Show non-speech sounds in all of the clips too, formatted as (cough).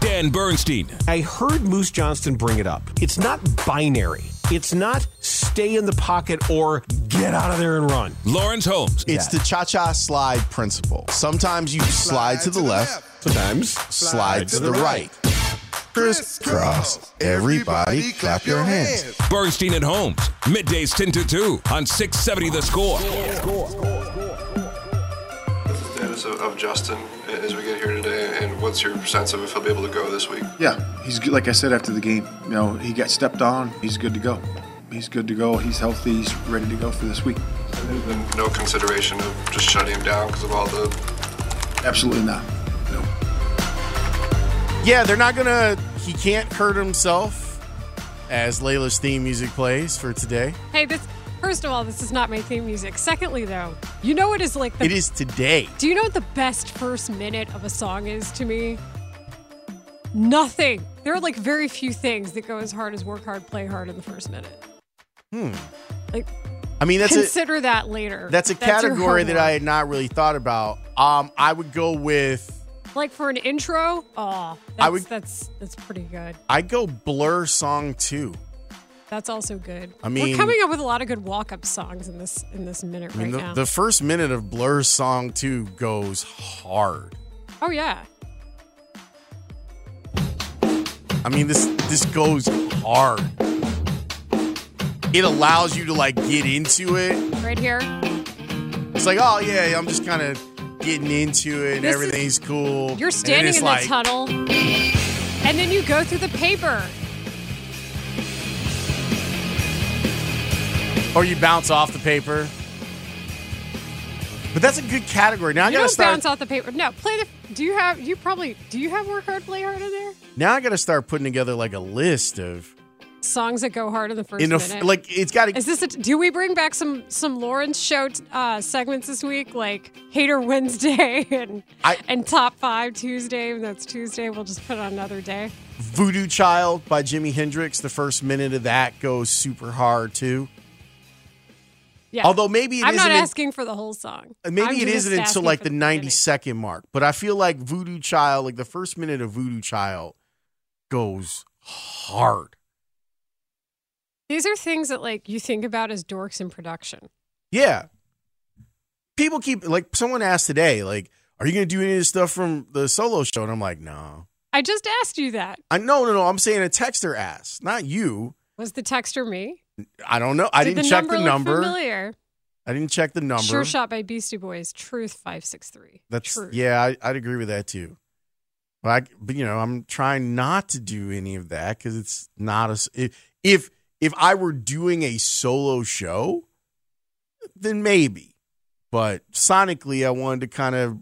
Dan Bernstein. I heard Moose Johnston bring it up. It's not binary. It's not stay in the pocket or get out of there and run. Lawrence Holmes. It's the cha cha slide principle. Sometimes you slide, to the left, Sometimes slide to the right. Crisscross. Everybody clap your hands. Bernstein and Holmes. Middays 10 to 2 on 670 The Score. status of, of Justin eh, as we get here today, and what's your sense of if he'll be able to go this week? Yeah, he's good. Like I said after the game, you know, he got stepped on. He's good to go. He's good to go. He's healthy. He's ready to go for this week. There's been no consideration of just shutting him down because of all the. Absolutely not. No. Yeah, they're not gonna. He can't hurt himself, as Layla's theme music plays for today. Hey, this first of all, this is not my theme music. Secondly, though, you know what is like the It is today. Do you know what the best first minute of a song is to me? Nothing. There are like very few things that go as hard as work hard, play hard in the first minute. Hmm. Like I mean, that's a consider that later. that's a your category that I had not really thought about. Um, I would go with. like for an intro. Oh, that's, I would- that's that's pretty good. I'd go Blur song two. That's also good. I mean- we're coming up with a lot of good walk up songs in this in this minute I mean, right the, now. the first minute of Blur's song two goes hard. oh yeah, I mean, this this goes hard. It allows you to like get into it. right here. It's like, oh yeah, I'm just kind of getting into it, and This is- everything's cool. You're standing in like, the tunnel, and then you go through the paper. Or you bounce off the paper. But that's a good category. Now I you gotta don't start. bounce off the paper. No, play the. Do you have? You probably. Do you have work hard, play hard in there? Now I gotta start putting together like a list of Songs that go hard in the first in a minute. like it's got to. Is this? A, do we bring back some some Lawrence show uh, segments this week, like Hater Wednesday (laughs) and I- and Top Five Tuesday? Though it's Tuesday, we'll just put it on another day. Voodoo Child by Jimi Hendrix. The first minute of that goes super hard too. Yeah. Although maybe it I'm not isn't in- asking for the whole song. Maybe I'm it isn't until like for the 90 second mark, but I feel like Voodoo Child, like the first minute of Voodoo Child, goes hard. These are things that like you think about as dorks in production. Yeah. People keep like someone asked today, like, are you gonna do any of this stuff from the solo show? And I'm like, no. I just asked you that. I no no no. I'm saying a texter asked, not you. Was the texter me? I don't know. I Did didn't the check number the look number. Familiar. I didn't check the number. Sure shot by Beastie Boys. Truth five six three. That's Truth. yeah, I, I'd agree with that too. But, I, but you know, I'm trying not to do any of that because it's not a If, if if I were doing a solo show, then maybe. But sonically, I wanted to kind of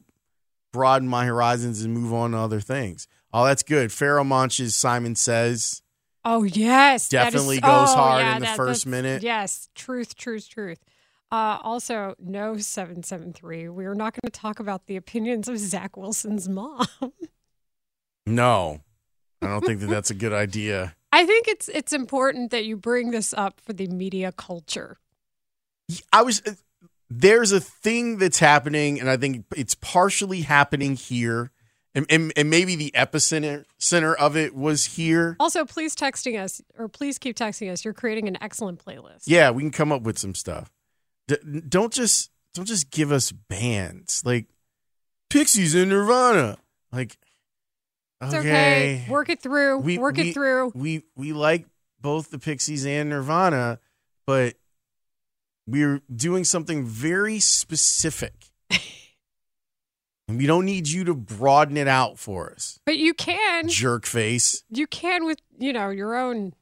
broaden my horizons and move on to other things. Oh, that's good. Pharoahe Monch's Simon Says. Oh yes, that is- Definitely goes oh, hard yeah, in the that- first minute. Yes, truth, truth, truth. Uh, also, no seven seven three. We are not going to talk about the opinions of Zach Wilson's mom. (laughs) No, I don't think that that's a good idea. (laughs) I think it's it's important that you bring this up for the media culture. I was uh, there's a thing that's happening, and I think it's partially happening here, and, and, and maybe the epicenter center of it was here. Also, please texting us or please keep texting us. You're creating an excellent playlist. Yeah, we can come up with some stuff. D- don't just don't just give us bands like Pixies and Nirvana. Like It's okay. Okay. Work it through. We- Work we- it through. We we like both the Pixies and Nirvana, but we're doing something very specific. (laughs) we don't need you to broaden it out for us. But you can. Jerk face. You can with you know your own.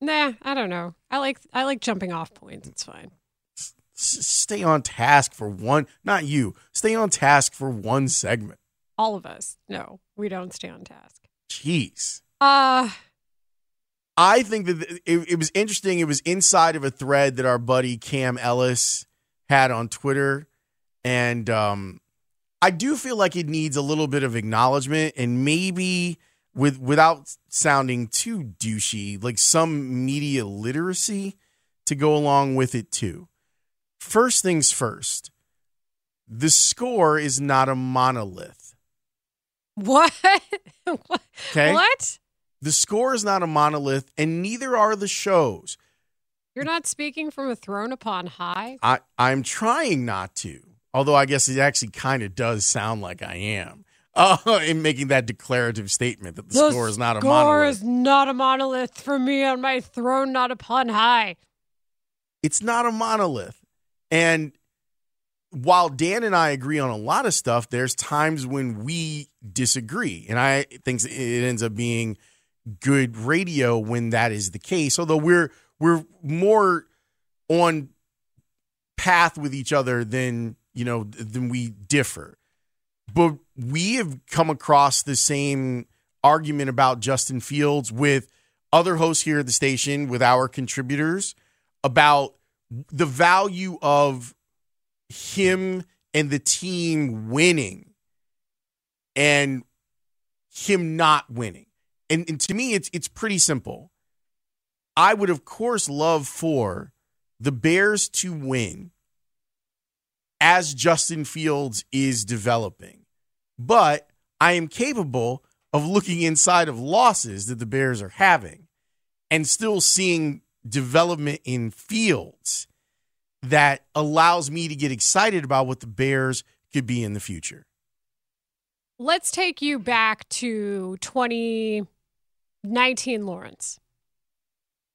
Nah, I don't know. I like I like jumping off points. It's fine. S- stay on task for one not you. Stay on task for one segment. All of us. No, we don't stay on task. Jeez. Uh I think that it, it was interesting. It was inside of a thread that our buddy Cam Ellis had on Twitter, and um, I do feel like it needs a little bit of acknowledgement, and maybe with without sounding too douchey, like some media literacy to go along with it too. First things first, the score is not a monolith. what? (laughs) what? Okay, What? the score is not a monolith, and neither are the shows. You're not speaking from a throne upon high? I, I'm trying not to, although I guess it actually kind of does sound like I am uh, (laughs) in making that declarative statement that the, score is not a score monolith. is not a monolith for me on my throne, not upon high. It's not a monolith. And while Dan and I agree on a lot of stuff, there's times when we disagree. And I think it ends up being good radio when that is the case. Although we're we're more on path with each other than, you know, then we differ. But we have come across the same argument about Justin Fields with other hosts here at the station, with our contributors, about the value of him and the team winning and him not winning. And, and to me, it's it's pretty simple. I would, of course, love for the Bears to win as Justin Fields is developing. But I am capable of looking inside of losses that the Bears are having and still seeing development in Fields that allows me to get excited about what the Bears could be in the future. Let's take you back to 2019 Lawrence.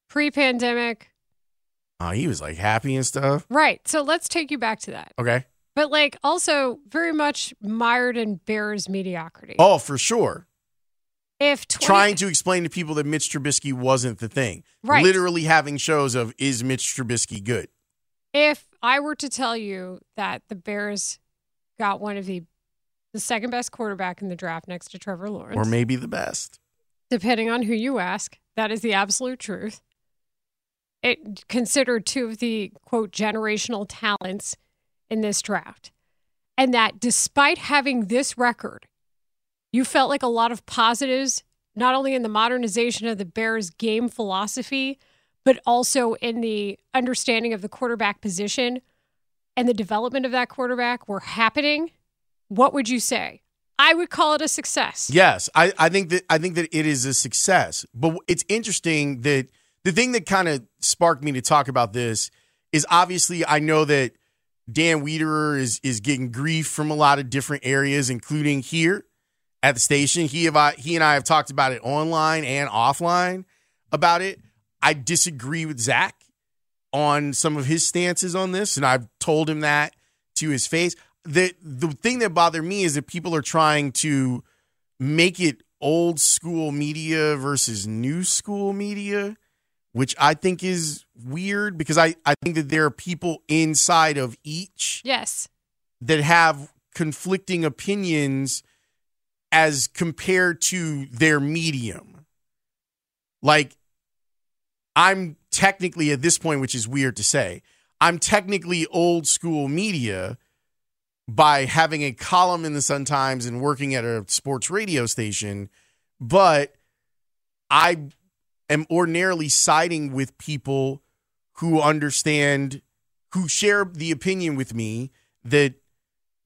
Pre pandemic. Uh, he was like happy and stuff. Right. So let's take you back to that. Okay. But like also very much mired in Bears mediocrity. Oh, for sure. If 20, Trying to explain to people that Mitch Trubisky wasn't the thing. Right. Literally having shows of is Mitch Trubisky good? if I were to tell you that the Bears got one of the the second best quarterback in the draft next to Trevor Lawrence, Or maybe the best. depending on who you ask, that is the absolute truth. It considered two of the quote generational talents in this draft. And that despite having this record, you felt like a lot of positives, not only in the modernization of the Bears game philosophy, but also in the understanding of the quarterback position and the development of that quarterback were happening. What would you say? I would call it a success. Yes, I, I think that I think that it is a success. But it's interesting that the thing that kind of sparked me to talk about this is obviously I know that Dan Wiederer is is getting grief from a lot of different areas, including here at the station. He have I, he and I have talked about it online and offline about it. I disagree with Zach on some of his stances on this, and I've told him that to his face. The the thing that bothered me is that people are trying to make it old school media versus new school media, which I think is weird because I, I think that there are people inside of each Yes. that have conflicting opinions as compared to their medium. Like, I'm technically at this point, which is weird to say, I'm technically old school media by having a column in the Sun Times and working at a sports radio station, but I am ordinarily siding with people who understand, who share the opinion with me that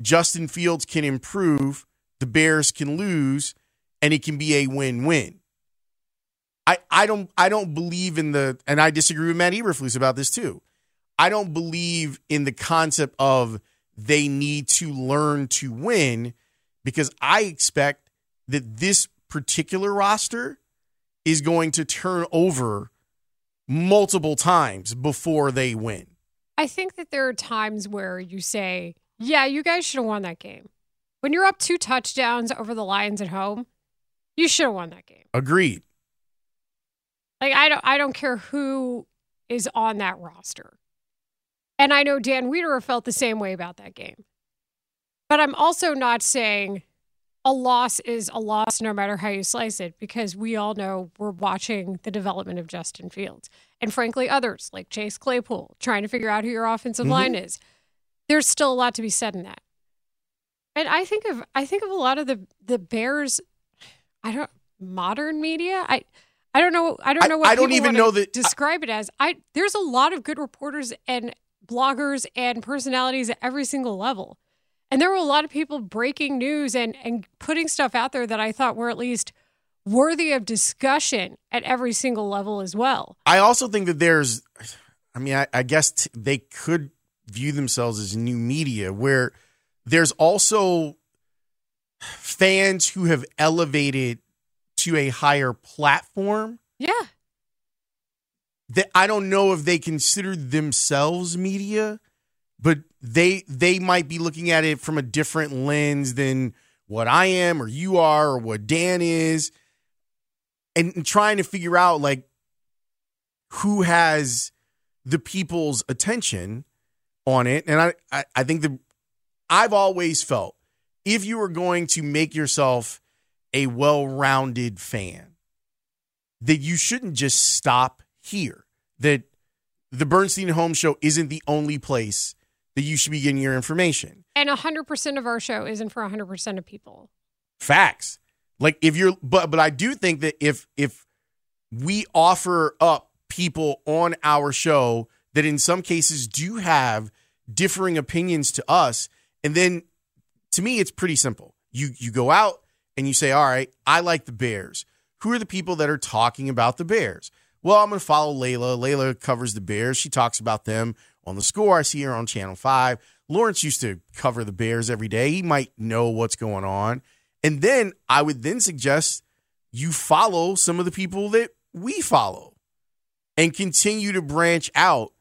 Justin Fields can improve, the Bears can lose, and it can be a win-win. I, I don't I don't believe in the and I disagree with Matt Eberflus about this too. I don't believe in the concept of they need to learn to win because I expect that this particular roster is going to turn over multiple times before they win. I think that there are times where you say, yeah, you guys should have won that game. When you're up two touchdowns over the Lions at home, you should have won that game. Agreed. Like I don't I don't care who is on that roster. And I know Dan Wiederer felt the same way about that game. But I'm also not saying a loss is a loss no matter how you slice it, because we all know we're watching the development of Justin Fields. And frankly, others like Chase Claypool trying to figure out who your offensive mm-hmm. line is. There's still a lot to be said in that. And I think of I think of a lot of the the Bears I don't modern media. I I don't know I don't know what I, I don't even know that describe it as. I there's a lot of good reporters and bloggers and personalities at every single level. And there were a lot of people breaking news and, and putting stuff out there that I thought were at least worthy of discussion at every single level as well. I also think that there's, I mean, I, I guess t- they could view themselves as new media where there's also fans who have elevated to a higher platform. Yeah. That I don't know if they consider themselves media, but they they might be looking at it from a different lens than what I am or you are or what Dan is and, and trying to figure out like who has the people's attention on it. And I, I, I think that I've always felt if you are going to make yourself a well-rounded fan that you shouldn't just stop here that the Bernstein Holmes Show isn't the only place that you should be getting your information. And 100% of our show isn't for 100% of people. Facts. Like if you're but but I do think that if if we offer up people on our show that in some cases do have differing opinions to us and then to me it's pretty simple. You you go out and you say, "All right, I like the Bears. Who are the people that are talking about the Bears?" Well, I'm going to follow Layla. Layla covers the Bears. She talks about them on the score. I see her on Channel 5. Lawrence used to cover the Bears every day. He might know what's going on. And then I would then suggest you follow some of the people that we follow and continue to branch out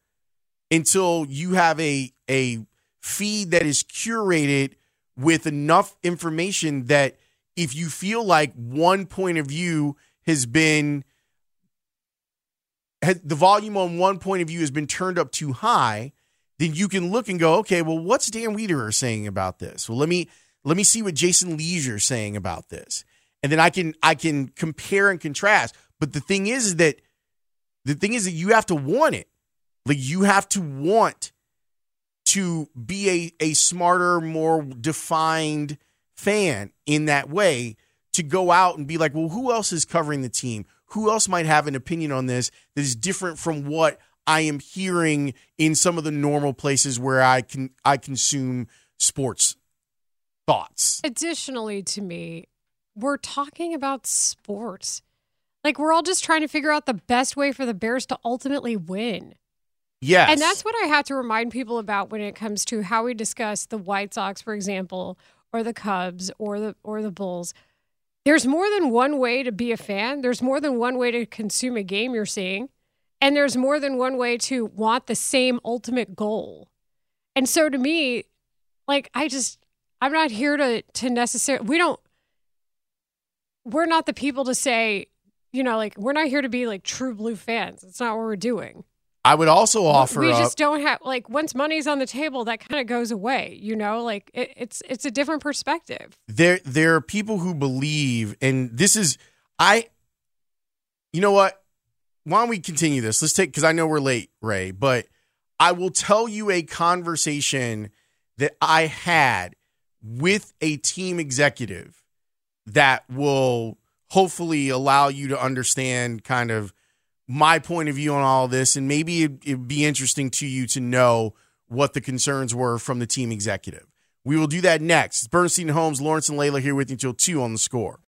until you have a a feed that is curated with enough information that if you feel like one point of view has been the volume on one point of view has been turned up too high, then you can look and go, okay, well, what's Dan Wiederer saying about this? Well, let me let me see what Jason Lieser saying about this, and then I can I can compare and contrast. But the thing is, is that the thing is that you have to want it. Like you have to want to be a, a smarter, more defined fan in that way to go out and be like, well, who else is covering the team? Who else might have an opinion on this that is different from what I am hearing in some of the normal places where I can I consume sports thoughts. Additionally to me, we're talking about sports. Like we're all just trying to figure out the best way for the Bears to ultimately win. Yes. And that's what I have to remind people about when it comes to how we discuss the White Sox, for example, or the Cubs or the or the Bulls there's more than one way to be a fan. There's more than one way to consume a game you're seeing. And there's more than one way to want the same ultimate goal. And so to me, like I just I'm not here to to necessarily we don't we're not the people to say, you know, like we're not here to be like true blue fans. It's not what we're doing. I would also offer. We just don't have like once money's on the table, that kind of goes away. You know, like it, it's it's a different perspective. There there are people who believe, and this is I. You know what? Why don't we continue this? Let's take because I know we're late, Ray, but I will tell you a conversation that I had with a team executive that will hopefully allow you to understand kind of my point of view on all this, and maybe it, it'd be interesting to you to know what the concerns were from the team executive. We will do that next. It's Bernstein Holmes, Lawrence, and Layla here with you until 2 on the score.